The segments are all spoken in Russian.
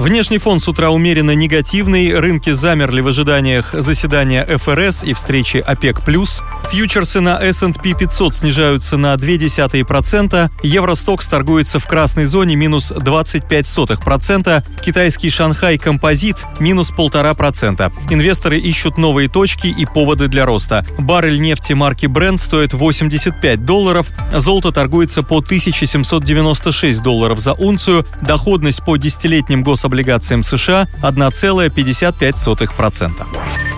Внешний фон с утра умеренно негативный, рынки замерли в ожиданиях заседания ФРС и встречи ОПЕК+. Фьючерсы на S&P 500 снижаются на 0,2%, Евростокс торгуется в красной зоне минус 25%, китайский Шанхай Композит минус 1,5%. Инвесторы ищут новые точки и поводы для роста. Баррель нефти марки Brent стоит 85 долларов, золото торгуется по 1796 долларов за унцию, доходность по десятилетним гособлигациям облигациям США 1,55%.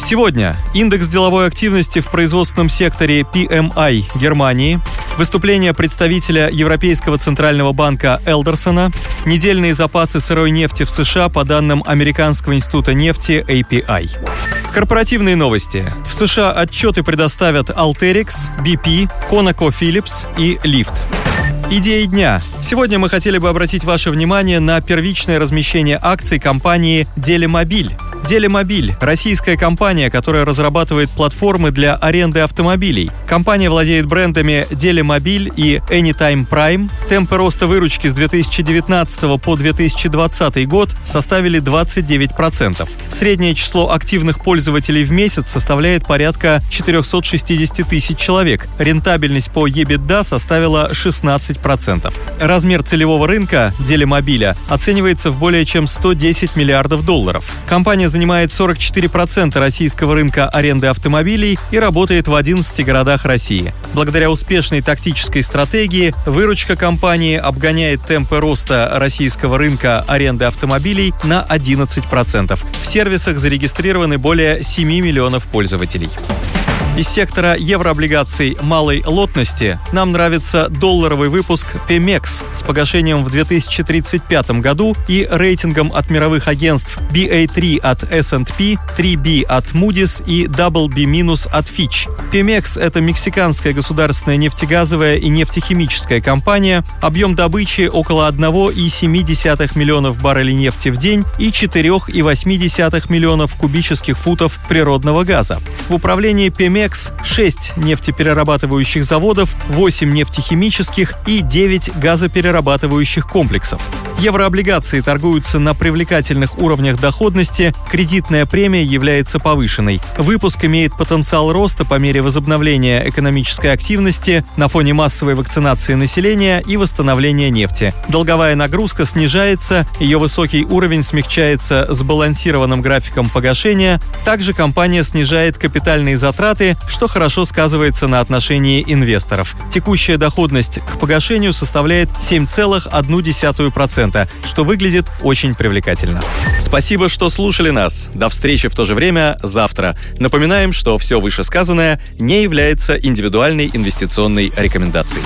Сегодня индекс деловой активности в производственном секторе PMI Германии, выступление представителя Европейского центрального банка Элдерсона, недельные запасы сырой нефти в США по данным Американского института нефти API. Корпоративные новости. В США отчеты предоставят Alterix, BP, ConocoPhillips и Lyft. Идеи дня. Сегодня мы хотели бы обратить ваше внимание на первичное размещение акций компании «Делимобиль». Делимобиль – российская компания, которая разрабатывает платформы для аренды автомобилей. Компания владеет брендами Делимобиль и Anytime Prime. Темпы роста выручки с 2019 по 2020 год составили 29%. Среднее число активных пользователей в месяц составляет порядка 460 тысяч человек. Рентабельность по EBITDA составила 16%. Размер целевого рынка Делимобиля оценивается в более чем 110 миллиардов долларов. Компания занимает 44% российского рынка аренды автомобилей и работает в 11 городах России. Благодаря успешной тактической стратегии выручка компании обгоняет темпы роста российского рынка аренды автомобилей на 11%. В сервисах зарегистрированы более 7 миллионов пользователей. Из сектора еврооблигаций малой лотности нам нравится долларовый выпуск PMEX с погашением в 2035 году и рейтингом от мировых агентств BA3 от S&P, 3B от Moody's и WB- от Fitch. PMEX — это мексиканская государственная нефтегазовая и нефтехимическая компания, объем добычи около 1,7 миллионов баррелей нефти в день и 4,8 миллионов кубических футов природного газа. В управлении PMEX ТЭКС, 6 нефтеперерабатывающих заводов, 8 нефтехимических и 9 газоперерабатывающих комплексов. Еврооблигации торгуются на привлекательных уровнях доходности, кредитная премия является повышенной. Выпуск имеет потенциал роста по мере возобновления экономической активности на фоне массовой вакцинации населения и восстановления нефти. Долговая нагрузка снижается, ее высокий уровень смягчается сбалансированным графиком погашения. Также компания снижает капитальные затраты, что хорошо сказывается на отношении инвесторов. Текущая доходность к погашению составляет 7,1%, что выглядит очень привлекательно. Спасибо, что слушали нас. До встречи в то же время завтра. Напоминаем, что все вышесказанное не является индивидуальной инвестиционной рекомендацией.